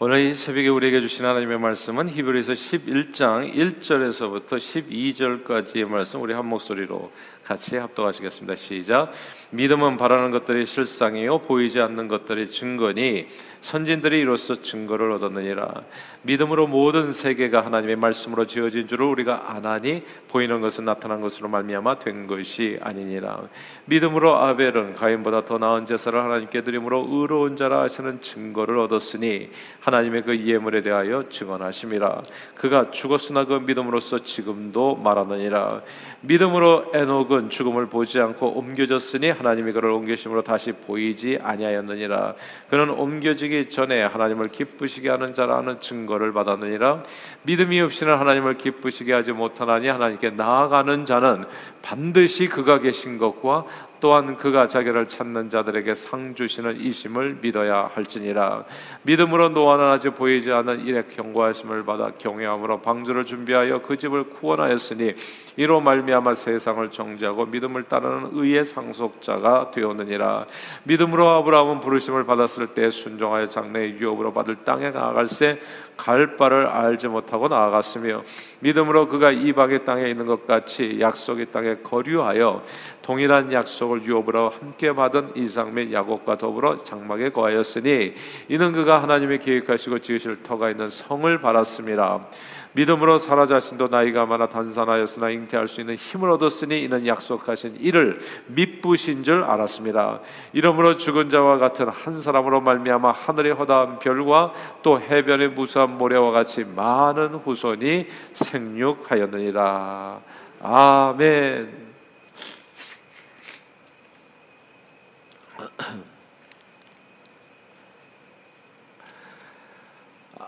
오늘 이 새벽에 우리에게 주신 하나님의 말씀은 히브리서 11장 1절에서부터 12절까지의 말씀 우리 한 목소리로 같이 합독하시겠습니다. 시작. 믿음은 바라는 것들이 실상이요 보이지 않는 것들이 증거니 선진들이 이로써 증거를 얻었느니라. 믿음으로 모든 세계가 하나님의 말씀으로 지어진 줄을 우리가 아나니 보이는 것은 나타난 것으로 말미암아 된 것이 아니니라. 믿음으로 아벨은 가인보다 더 나은 제사를 하나님께 드림으로 의로운 자라 하시는 증거를 얻었으니 하나님의 그 예물에 대하여 증언하심이라. 그가 죽었으나 그 믿음으로써 지금도 말하느니라. 믿음으로 에녹은 죽음을 보지 않고 옮겨졌으니 하나님이 그를 옮기심으로 다시 보이지 아니하였느니라. 그는 옮겨지기 전에 하나님을 기쁘시게 하는 자라는 증거를 받았느니라. 믿음이 없이는 하나님을 기쁘시게 하지 못하나니 하나님께 나아가는 자는 반드시 그가 계신 것과 또한 그가 자기를 찾는 자들에게 상 주시는 이심을 믿어야 할지니라. 믿음으로 노아는 아직 보이지 않는 일에 경고하심을 받아 경외함으로 방주를 준비하여 그 집을 구원하였으니 이로 말미암아 세상을 정죄하고 믿음을 따르는 의의 상속자가 되었느니라. 믿음으로 아브라함은 부르심을 받았을 때 순종하여 장래의 유업으로 받을 땅에 나아갈새 갈 바를 알지 못하고 나아갔으며 믿음으로 그가 이방의 땅에 있는 것 같이 약속의 땅에 거류하여 동일한 약속을 유업으로 함께 받은 이상 및 야곱과 더불어 장막에 거하였으니 이는 그가 하나님의 계획하시고 지으실 터가 있는 성을 바랐습니다. 믿음으로 사라 자신도 나이가 많아 단산하였으나 잉태할 수 있는 힘을 얻었으니 이는 약속하신 이를 믿부신 줄 알았습니다. 이러므로 죽은 자와 같은 한 사람으로 말미암아 하늘의 허다한 별과 또 해변의 무수한 모래와 같이 많은 후손이 생육하였느니라. 아멘.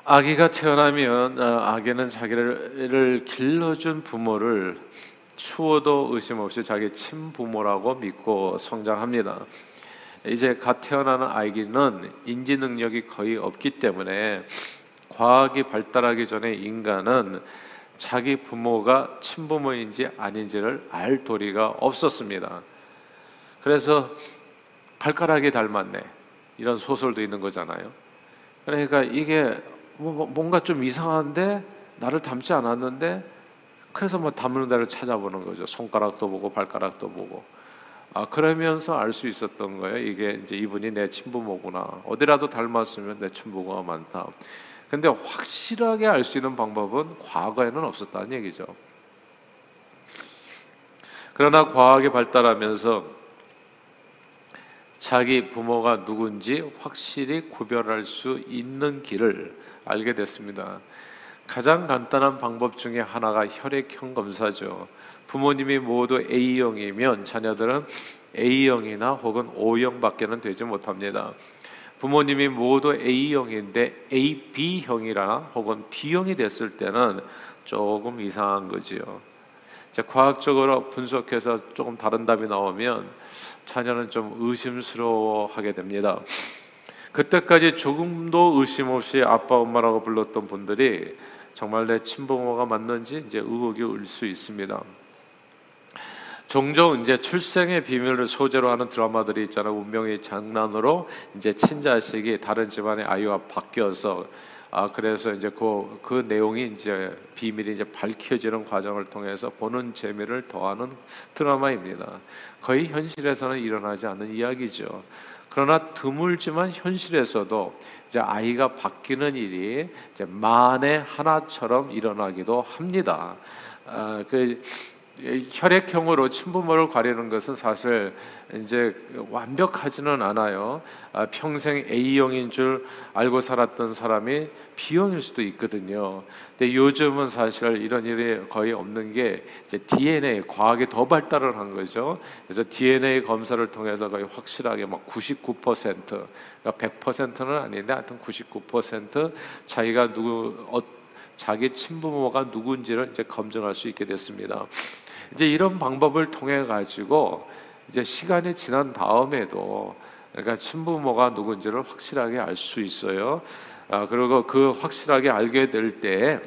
아기가 태어나면 어, 아기는 자기를 길러준 부모를 추워도 의심 없이 자기 친부모라고 믿고 성장합니다. 이제 갓 태어나는 아기는 인지 능력이 거의 없기 때문에 과학이 발달하기 전에 인간은 자기 부모가 친부모인지 아닌지를 알 도리가 없었습니다. 그래서 발가락이 닮았네. 이런 소설도 있는 거잖아요. 그러니까 이게 뭔가 좀 이상한데 나를 닮지 않았는데 그래서 뭐 닮는 데를 찾아보는 거죠. 손가락도 보고 발가락도 보고. 아 그러면서 알 수 있었던 거예요. 이게 이제 이분이 내 친부모구나. 어디라도 닮았으면 내 친부모가 많다. 근데 확실하게 알 수 있는 방법은 과거에는 없었다는 얘기죠. 그러나 과학이 발달하면서 자기 부모가 누군지 확실히 구별할 수 있는 길을 알게 됐습니다. 가장 간단한 방법 중에 하나가 혈액형 검사죠. 부모님이 모두 A형이면 자녀들은 A형이나 혹은 O형밖에는 되지 못합니다. 부모님이 모두 A형인데 AB형이나 혹은 B형이 됐을 때는 조금 이상한 거지요. 과학적으로 분석해서 조금 다른 답이 나오면 자녀는 좀 의심스러워하게 됩니다. 그때까지 조금도 의심 없이 아빠 엄마라고 불렀던 분들이 정말 내 친부모가 맞는지 이제 의혹이 올 수 있습니다. 종종 이제 출생의 비밀을 소재로 하는 드라마들이 있잖아요. 운명의 장난으로 이제 친자식이 다른 집안의 아이와 바뀌어서 아 그래서 이제 그, 그 내용이 이제 비밀이 이제 밝혀지는 과정을 통해서 보는 재미를 더하는 드라마입니다. 거의 현실에서는 일어나지 않는 이야기죠. 그러나 드물지만 현실에서도 이제 아이가 바뀌는 일이 이제 만에 하나처럼 일어나기도 합니다. 아, 그 혈액형으로 친부모를 가리는 것은 사실 이제 완벽하지는 않아요. 아, 평생 A형인 줄 알고 살았던 사람이 B형일 수도 있거든요. 근데 요즘은 사실 이런 일이 거의 없는 게 이제 DNA 과학이 더 발달을 한 거죠. 그래서 DNA 검사를 통해서 거의 확실하게 막 99% 그러니까 100%는 아닌데 하여튼 99% 자기가 누구 어, 자기 친부모가 누군지를 이제 검증할 수 있게 됐습니다. 이제 이런 방법을 통해 가지고 이제 시간이 지난 다음에도 그러니까 친부모가 누군지를 확실하게 알 수 있어요. 아, 그리고 그 확실하게 알게 될 때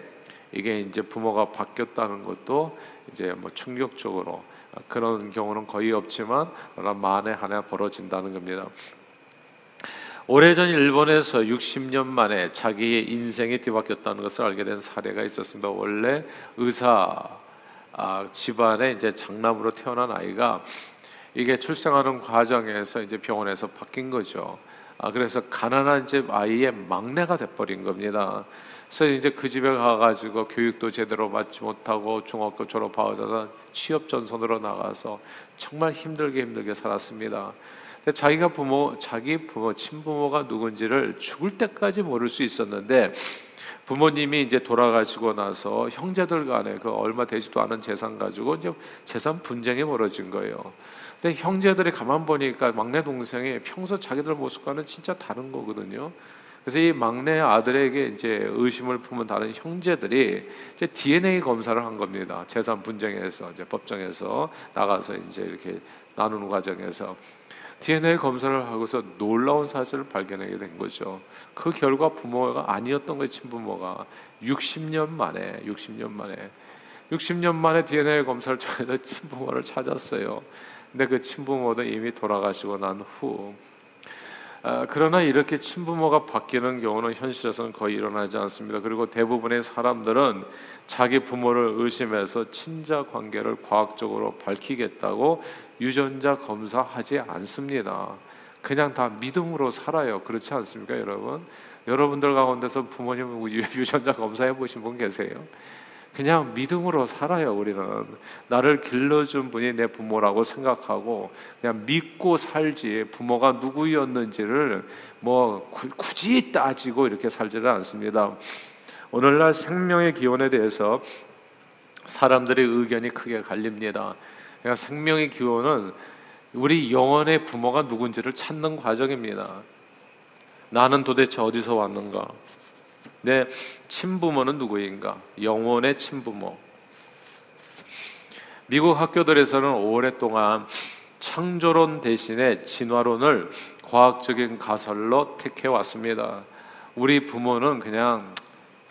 이게 이제 부모가 바뀌었다는 것도 이제 뭐 충격적으로 그런 경우는 거의 없지만 만에 하나 벌어진다는 겁니다. 오래전 일본에서 60년 만에 자기의 인생이 뒤바뀌었다는 것을 알게 된 사례가 있었습니다. 원래 의사 아, 집안에 이제 장남으로 태어난 아이가 이게 출생하는 과정에서 이제 병원에서 바뀐 거죠. 아, 그래서 가난한 집 아이의 막내가 돼버린 겁니다. 그래서 이제 그 집에 가가지고 교육도 제대로 받지 못하고 중학교 졸업하자마자 취업 전선으로 나가서 정말 힘들게 힘들게 살았습니다. 근데 자기가 부모, 자기 부모, 친부모가 누군지를 죽을 때까지 모를 수 있었는데 부모님이 이제 돌아가시고 나서 형제들 간에 그 얼마 되지도 않은 재산 가지고 이제 재산 분쟁이 벌어진 거예요. 근데 형제들이 가만 보니까 막내 동생이 평소 자기들 모습과는 진짜 다른 거거든요. 그래서 이 막내 아들에게 이제 의심을 품은 다른 형제들이 이제 DNA 검사를 한 겁니다. 재산 분쟁에서 이제 법정에서 나가서 이제 이렇게 나누는 과정에서 DNA 검사를 하고서 놀라운 사실을 발견하게 된 거죠. 그 결과 부모가 아니었던 거예요, 친부모가 60년 만에 60년 만에 60년 만에 DNA 검사를 통해서 친부모를 찾았어요. 근데 그 친부모도 이미 돌아가시고 난 후 아, 그러나 이렇게 친부모가 바뀌는 경우는 현실에서는 거의 일어나지 않습니다. 그리고 대부분의 사람들은 자기 부모를 의심해서 친자 관계를 과학적으로 밝히겠다고 유전자 검사하지 않습니다. 그냥 다 믿음으로 살아요. 그렇지 않습니까, 여러분? 여러분들 가운데서 부모님 유전자 검사해 보신 분 계세요? 그냥 믿음으로 살아요, 우리는. 나를 길러준 분이 내 부모라고 생각하고 그냥 믿고 살지 부모가 누구였는지를 뭐 굳이 따지고 이렇게 살지는 않습니다. 오늘날 생명의 기원에 대해서 사람들의 의견이 크게 갈립니다. 그러니까 생명의 기원은 우리 영혼의 부모가 누군지를 찾는 과정입니다. 나는 도대체 어디서 왔는가? 내 친부모는 누구인가? 영혼의 친부모. 미국 학교들에서는 오랫동안 창조론 대신에 진화론을 과학적인 가설로 택해 왔습니다. 우리 부모는 그냥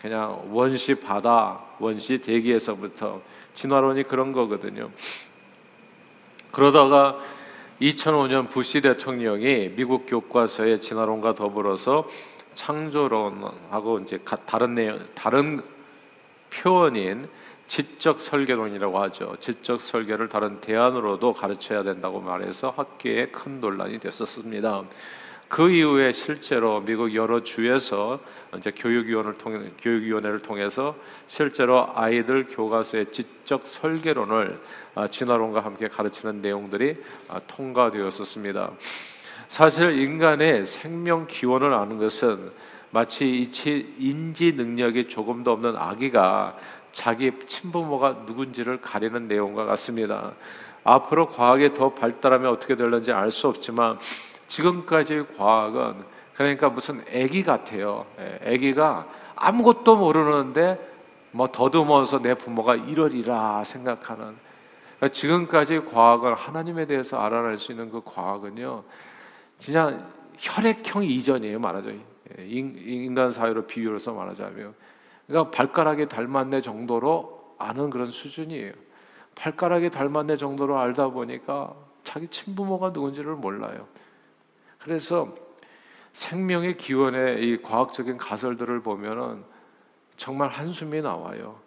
그냥 원시 바다, 원시 대기에서부터 진화론이 그런 거거든요. 그러다가 2005년 부시 대통령이 미국 교과서의 진화론과 더불어서 창조론하고 이제 다른 내용, 다른 표현인 지적 설계론이라고 하죠. 지적 설계를 다른 대안으로도 가르쳐야 된다고 말해서 학계에 큰 논란이 됐었습니다. 그 이후에 실제로 미국 여러 주에서 이제 교육위원을 통해 교육위원회를 통해서 실제로 아이들 교과서의 지적 설계론을 아, 진화론과 함께 가르치는 내용들이 아, 통과되었었습니다. 사실 인간의 생명 기원을 아는 것은 마치 인지 능력이 조금 도 없는 아기가 자기 친부모가 누군지를 가리는 내용과 같습니다. 앞으로 과학이 더 발달하면 어떻게 될는지 알 수 없지만 지금까지 과학은 그러니까 무슨 아기 같아요. 예, 아기가 아무것도 모르는데 뭐 더듬어서 내 부모가 이러리라 생각하는 그러니까 지금까지 과학은 하나님에 대해서 알아낼 수 있는 그 과학은요. 진짜 혈액형 이전이에요 말하자면 예, 인간 사회로 비유해서 말하자면 그러니까 발가락이 닮았네 정도로 아는 그런 수준이에요. 발가락이 닮았네 정도로 알다 보니까 자기 친부모가 누군지를 몰라요. 그래서 생명의 기원의 이 과학적인 가설들을 보면은 정말 한숨이 나와요.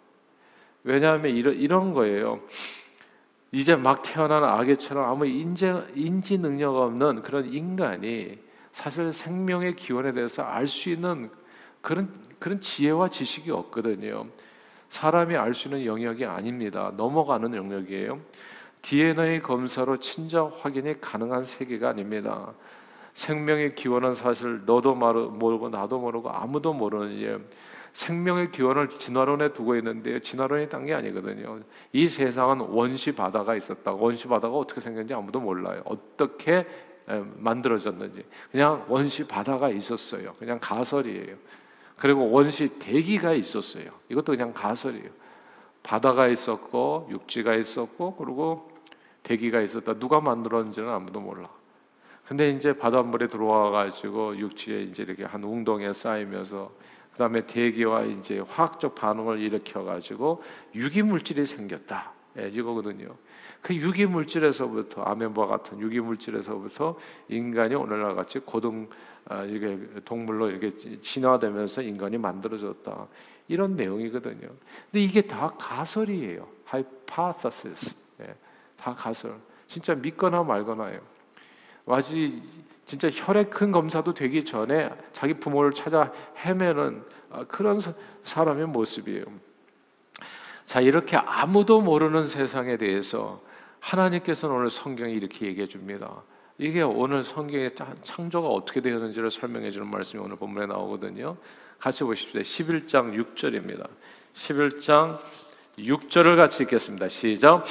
왜냐하면 이런, 이런 거예요. 이제 막 태어난 아기처럼 아무 인지, 인지 능력 없는 그런 인간이 사실 생명의 기원에 대해서 알 수 있는 그런 그런 지혜와 지식이 없거든요. 사람이 알 수 있는 영역이 아닙니다. 넘어가는 영역이에요. DNA 검사로 친자 확인이 가능한 세계가 아닙니다. 생명의 기원은 사실 너도 모르고 나도 모르고 아무도 모르는 일. 생명의 기원을 진화론에 두고 있는데 진화론이 딴 게 아니거든요. 이 세상은 원시 바다가 있었다. 원시 바다가 어떻게 생겼는지 아무도 몰라요. 어떻게 만들어졌는지 그냥 원시 바다가 있었어요. 그냥 가설이에요. 그리고 원시 대기가 있었어요. 이것도 그냥 가설이에요. 바다가 있었고 육지가 있었고 그리고 대기가 있었다. 누가 만들었는지는 아무도 몰라. 근데 이제 바닷물에 들어와 가지고 육지에 이제 이렇게 한 웅덩이에 쌓이면서 그다음에 대기와 이제 화학적 반응을 일으켜 가지고 유기 물질이 생겼다. 예, 이거거든요. 그 유기 물질에서부터 아멘과 같은 유기 물질에서부터 인간이 오늘날 같이 고등 아, 이게 동물로 이렇게 진화되면서 인간이 만들어졌다 이런 내용이거든요. 근데 이게 다 가설이에요. hypothesis. 예, 다 가설. 진짜 믿거나 말거나예요. 마치 진짜 혈액 큰 검사도 되기 전에 자기 부모를 찾아 헤매는 아, 그런 사람의 모습이에요. 자, 이렇게 아무도 모르는 세상에 대해서 하나님께서는 오늘 성경에 이렇게 얘기해 줍니다. 이게 오늘 성경의 창조가 어떻게 되었는지를 설명해 주는 말씀이 오늘 본문에 나오거든요. 같이 보십시오. 11장 6절입니다. 11장 6절을 같이 읽겠습니다. 시작.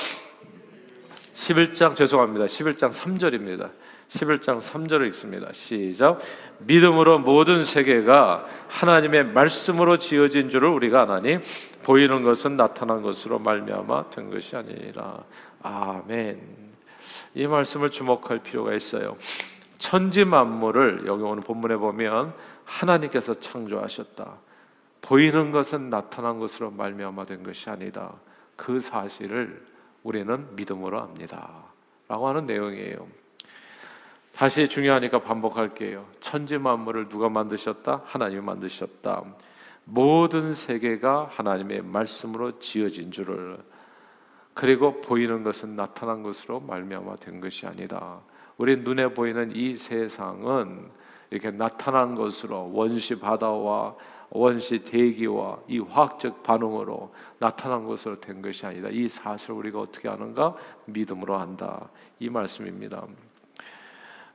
11장 죄송합니다. 11장 3절입니다. 11장 3절을 읽습니다. 시작. 믿음으로 모든 세계가 하나님의 말씀으로 지어진 줄을 우리가 아나니 보이는 것은 나타난 것으로 말미암아 된 것이 아니라 아멘. 이 말씀을 주목할 필요가 있어요. 천지 만물을 여기 오늘 본문에 보면 하나님께서 창조하셨다. 보이는 것은 나타난 것으로 말미암아 된 것이 아니다. 그 사실을 우리는 믿음으로 압니다. 라고 하는 내용이에요. 다시 중요하니까 반복할게요. 천지 만물을 누가 만드셨다? 하나님이 만드셨다. 모든 세계가 하나님의 말씀으로 지어진 줄을 그리고 보이는 것은 나타난 것으로 말미암아 된 것이 아니다. 우리 눈에 보이는 이 세상은 이렇게 나타난 것으로 원시 바다와 원시 대기와 이 화학적 반응으로 나타난 것으로 된 것이 아니다. 이 사실을 우리가 어떻게 아는가? 믿음으로 안다. 이 말씀입니다.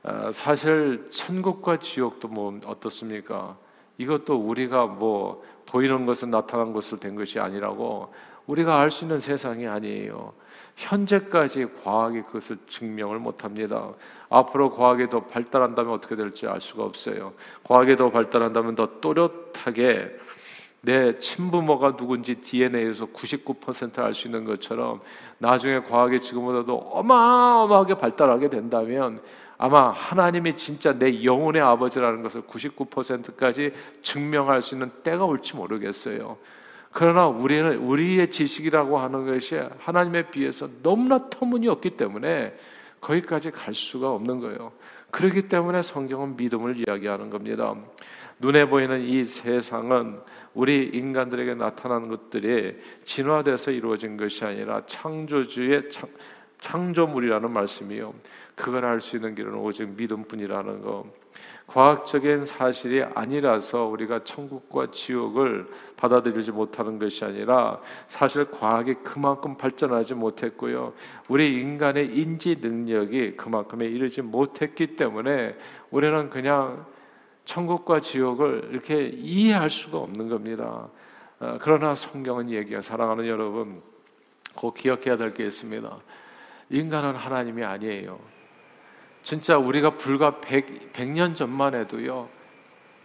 어, 사실 천국과 지옥도 뭐 어떻습니까? 이것도 우리가 뭐 보이는 것은 나타난 것으로 된 것이 아니라고 우리가 알 수 있는 세상이 아니에요. 현재까지 과학이 그것을 증명을 못합니다. 앞으로 과학이 더 발달한다면 어떻게 될지 알 수가 없어요. 과학이 더 발달한다면 더 또렷하게 내 친부모가 누군지 DNA에서 99%알 수 있는 것처럼 나중에 과학이 지금보다도 어마어마하게 발달하게 된다면 아마 하나님이 진짜 내 영혼의 아버지라는 것을 99%까지 증명할 수 있는 때가 올지 모르겠어요. 그러나 우리는 우리의 지식이라고 하는 것이 하나님에 비해서 너무나 터무니없기 때문에 거기까지 갈 수가 없는 거예요. 그렇기 때문에 성경은 믿음을 이야기하는 겁니다. 눈에 보이는 이 세상은 우리 인간들에게 나타나는 것들이 진화돼서 이루어진 것이 아니라 창조주의 창, 창조물이라는 말씀이요. 그걸 알 수 있는 길은 오직 믿음뿐이라는 거. 과학적인 사실이 아니라서 우리가 천국과 지옥을 받아들이지 못하는 것이 아니라 사실 과학이 그만큼 발전하지 못했고요. 우리 인간의 인지 능력이 그만큼에 이르지 못했기 때문에 우리는 그냥 천국과 지옥을 이렇게 이해할 수가 없는 겁니다. 어, 그러나 성경은 얘기가 사랑하는 여러분, 꼭 기억해야 될 게 있습니다. 인간은 하나님이 아니에요. 진짜 우리가 불과 100, 100년 전만 해도요.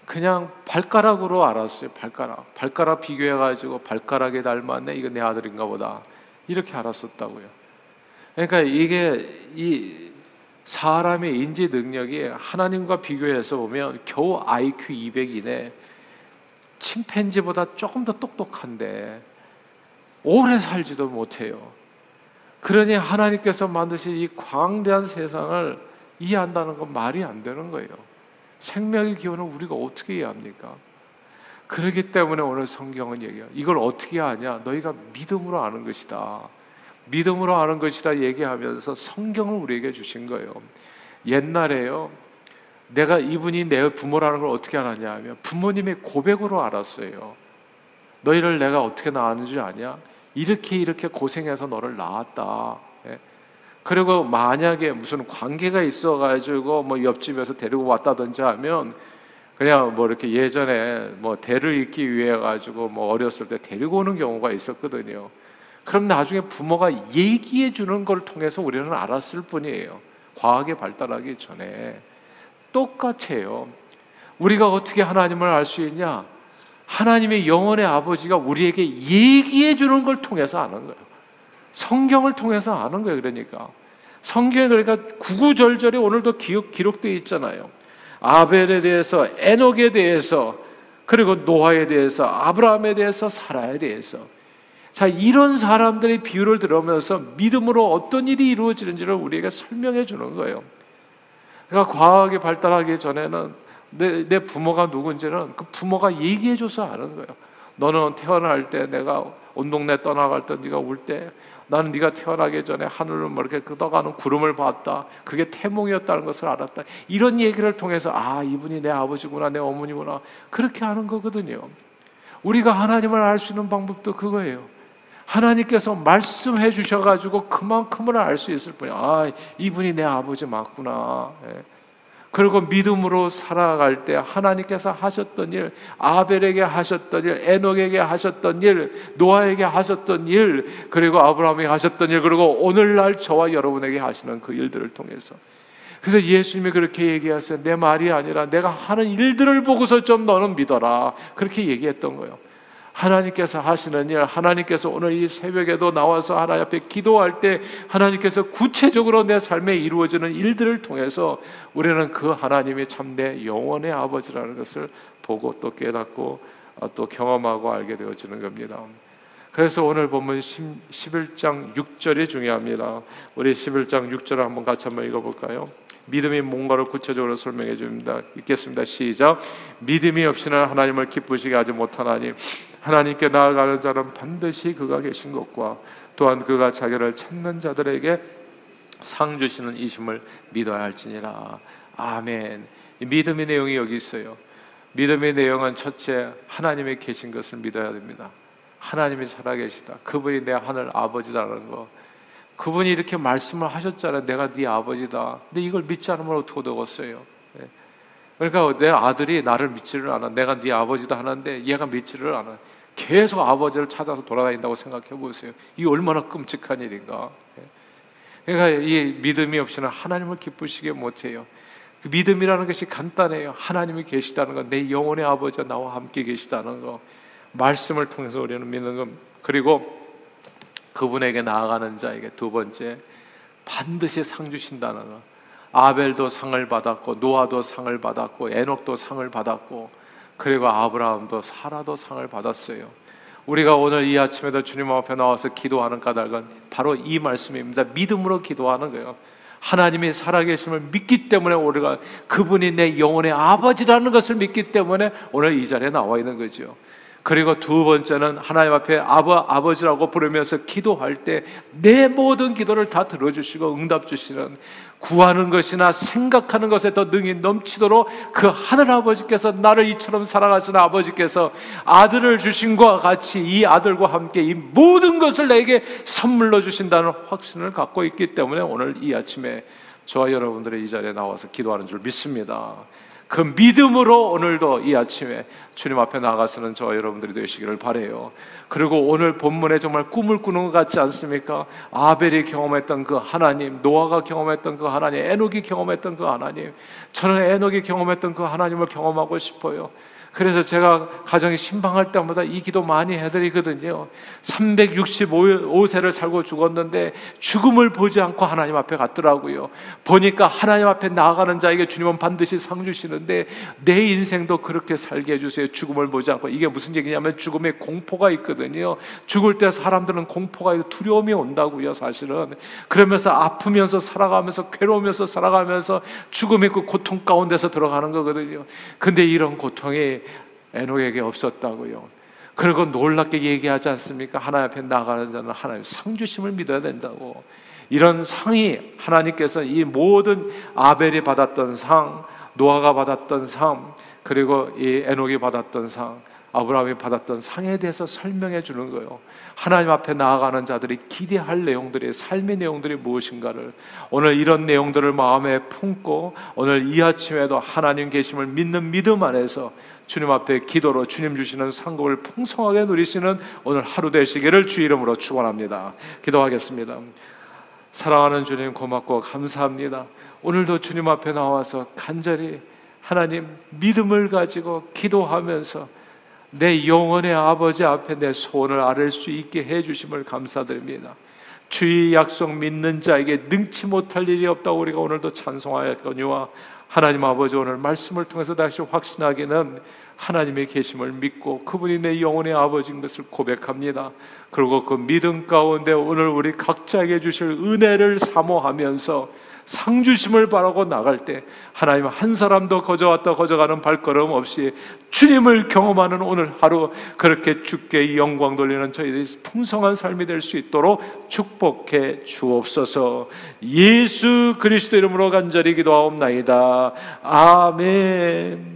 그냥 발가락으로 알았어요. 발가락. 발가락 비교해 가지고 발가락에 닮았네. 이거 내 아들인가 보다. 이렇게 알았었다고요. 그러니까 이게 이 사람의 인지 능력이 하나님과 비교해서 보면 겨우 IQ 200이네. 침팬지보다 조금 더 똑똑한데 오래 살지도 못해요. 그러니 하나님께서 만드신 이 광대한 세상을 이해한다는 건 말이 안 되는 거예요. 생명의 기원을 우리가 어떻게 이해합니까? 그렇기 때문에 오늘 성경은 얘기해요. 이걸 어떻게 아냐? 너희가 믿음으로 아는 것이다. 믿음으로 아는 것이라 얘기하면서 성경을 우리에게 주신 거예요. 옛날에요. 내가 이분이 내 부모라는 걸 어떻게 알았냐 하면 부모님의 고백으로 알았어요. 너희를 내가 어떻게 낳았는지 아냐? 이렇게 이렇게 고생해서 너를 낳았다. 예? 그리고 만약에 무슨 관계가 있어가지고 뭐 옆집에서 데리고 왔다든지 하면 그냥 뭐 이렇게 예전에 뭐 대를 잇기 위해 가지고 뭐 어렸을 때 데리고 오는 경우가 있었거든요. 그럼 나중에 부모가 얘기해 주는 걸 통해서 우리는 알았을 뿐이에요. 과학이 발달하기 전에 똑같아요. 우리가 어떻게 하나님을 알 수 있냐? 하나님의 영원의 아버지가 우리에게 얘기해 주는 걸 통해서 아는 거예요. 성경을 통해서 아는 거예요. 그러니까 성경에 그러니까 구구절절히 오늘도 기록 기록되어 있잖아요. 아벨에 대해서, 에녹에 대해서, 그리고 노아에 대해서, 아브라함에 대해서, 사라에 대해서 자, 이런 사람들의 비유를 들으면서 믿음으로 어떤 일이 이루어지는지를 우리에게 설명해 주는 거예요. 그러니까 과학이 발달하기 전에는 내, 내 부모가 누군지는 그 부모가 얘기해 줘서 아는 거예요. 너는 태어날 때 내가 온 동네 떠나갈 때 네가 울 때 나는 네가 태어나기 전에 하늘을 뭐 이렇게 끄덕가는 구름을 봤다. 그게 태몽이었다는 것을 알았다. 이런 얘기를 통해서 아 이분이 내 아버지구나 내 어머니구나 그렇게 하는 거거든요. 우리가 하나님을 알 수 있는 방법도 그거예요. 하나님께서 말씀해 주셔가지고 그만큼을 알 수 있을 뿐이야. 아, 이분이 내 아버지 맞구나. 예. 그리고 믿음으로 살아갈 때 하나님께서 하셨던 일, 아벨에게 하셨던 일, 에녹에게 하셨던 일, 노아에게 하셨던 일, 그리고 아브라함에게 하셨던 일, 그리고 오늘날 저와 여러분에게 하시는 그 일들을 통해서. 그래서 예수님이 그렇게 얘기하세요. 내 말이 아니라 내가 하는 일들을 보고서 좀 너는 믿어라. 그렇게 얘기했던 거예요. 하나님께서 하시는 일, 하나님께서 오늘 이 새벽에도 나와서 하나님 앞에 기도할 때 하나님께서 구체적으로 내 삶에 이루어지는 일들을 통해서 우리는 그 하나님이 참 내 영원의 아버지라는 것을 보고 또 깨닫고 어, 또 경험하고 알게 되어지는 겁니다. 그래서 오늘 본문 11장 6절이 중요합니다. 우리 11장 6절을 한번 같이 한번 읽어볼까요? 믿음이 뭔가를 구체적으로 설명해 줍니다. 읽겠습니다. 시작. 믿음이 없이는 하나님을 기쁘시게 하지 못하나니 하나님께 나아가는 자는 반드시 그가 계신 것과 또한 그가 자기를 찾는 자들에게 상 주시는 이심을 믿어야 할지니라. 아멘. 믿음의 내용이 여기 있어요. 믿음의 내용은 첫째 하나님이 계신 것을 믿어야 됩니다. 하나님이 살아계시다. 그분이 내 하늘 아버지다라는 거. 그분이 이렇게 말씀을 하셨잖아요. 내가 네 아버지다. 근데 이걸 믿지 않으면 어떻게 되겠어요? 예. 그러니까 내 아들이 나를 믿지를 않아. 내가 네 아버지다 하는데 얘가 믿지를 않아. 계속 아버지를 찾아서 돌아다닌다고 생각해 보세요. 이 얼마나 끔찍한 일인가. 예. 그러니까 이 믿음이 없이는 하나님을 기쁘시게 못해요. 그 믿음이라는 것이 간단해요. 하나님이 계시다는 것, 내 영혼의 아버지가 나와 함께 계시다는 것, 말씀을 통해서 우리는 믿는 것. 그리고 그분에게 나아가는 자에게 두 번째 반드시 상 주신다는 것. 아벨도 상을 받았고 노아도 상을 받았고 에녹도 상을 받았고 그리고 아브라함도 사라도 상을 받았어요. 우리가 오늘 이 아침에도 주님 앞에 나와서 기도하는 까닭은 바로 이 말씀입니다. 믿음으로 기도하는 거예요. 하나님이 살아계심을 믿기 때문에 우리가 그분이 내 영혼의 아버지라는 것을 믿기 때문에 오늘 이 자리에 나와 있는 거죠. 그리고 두 번째는 하나님 앞에 아버, 아버지라고 부르면서 기도할 때 내 모든 기도를 다 들어주시고 응답 주시는 구하는 것이나 생각하는 것에 더 능이 넘치도록 그 하늘 아버지께서 나를 이처럼 사랑하시는 아버지께서 아들을 주신과 같이 이 아들과 함께 이 모든 것을 내게 선물로 주신다는 확신을 갖고 있기 때문에 오늘 이 아침에 저와 여러분들의 이 자리에 나와서 기도하는 줄 믿습니다. 그 믿음으로 오늘도 이 아침에 주님 앞에 나가서는 저 여러분들이 되시기를 바래요. 그리고 오늘 본문에 정말 꿈을 꾸는 것 같지 않습니까? 아벨이 경험했던 그 하나님, 노아가 경험했던 그 하나님, 에녹이 경험했던 그 하나님, 저는 에녹이 경험했던 그 하나님을 경험하고 싶어요. 그래서 제가 가정이 신방할 때마다 이 기도 많이 해드리거든요. 365세를 살고 죽었는데 죽음을 보지 않고 하나님 앞에 갔더라고요. 보니까 하나님 앞에 나아가는 자에게 주님은 반드시 상 주시는데 내 인생도 그렇게 살게 해주세요. 죽음을 보지 않고. 이게 무슨 얘기냐면 죽음의 공포가 있거든요. 죽을 때 사람들은 공포가 있고 두려움이 온다고요, 사실은. 그러면서 아프면서 살아가면서 괴로우면서 살아가면서 죽음의 그 고통 가운데서 들어가는 거거든요. 근데 이런 고통이 에녹에게 없었다고요. 그리고 놀랍게 얘기하지 않습니까? 하나님 앞에 나가는 자는 하나님 상 주심을 믿어야 된다고. 이런 상이 하나님께서 이 모든 아벨이 받았던 상, 노아가 받았던 상, 그리고 이 에녹이 받았던 상, 아브라함이 받았던 상에 대해서 설명해 주는 거예요. 하나님 앞에 나아가는 자들이 기대할 내용들이 삶의 내용들이 무엇인가를 오늘 이런 내용들을 마음에 품고 오늘 이 아침에도 하나님 계심을 믿는 믿음 안에서 주님 앞에 기도로 주님 주시는 상급을 풍성하게 누리시는 오늘 하루 되시기를 주 이름으로 축원합니다. 기도하겠습니다. 사랑하는 주님 고맙고 감사합니다. 오늘도 주님 앞에 나와서 간절히 하나님 믿음을 가지고 기도하면서 내 영혼의 아버지 앞에 내 소원을 아를 수 있게 해 주심을 감사드립니다. 주의 약속 믿는 자에게 능치 못할 일이 없다고 우리가 오늘도 찬송하였거니와 하나님 아버지 오늘 말씀을 통해서 다시 확신하기는 하나님의 계심을 믿고 그분이 내 영혼의 아버지인 것을 고백합니다. 그리고 그 믿음 가운데 오늘 우리 각자에게 주실 은혜를 사모하면서 상주심을 바라고 나갈 때 하나님 한 사람도 거저왔다 거저가는 발걸음 없이 주님을 경험하는 오늘 하루 그렇게 주께 영광 돌리는 저희들이 풍성한 삶이 될 수 있도록 축복해 주옵소서. 예수 그리스도 이름으로 간절히 기도하옵나이다. 아멘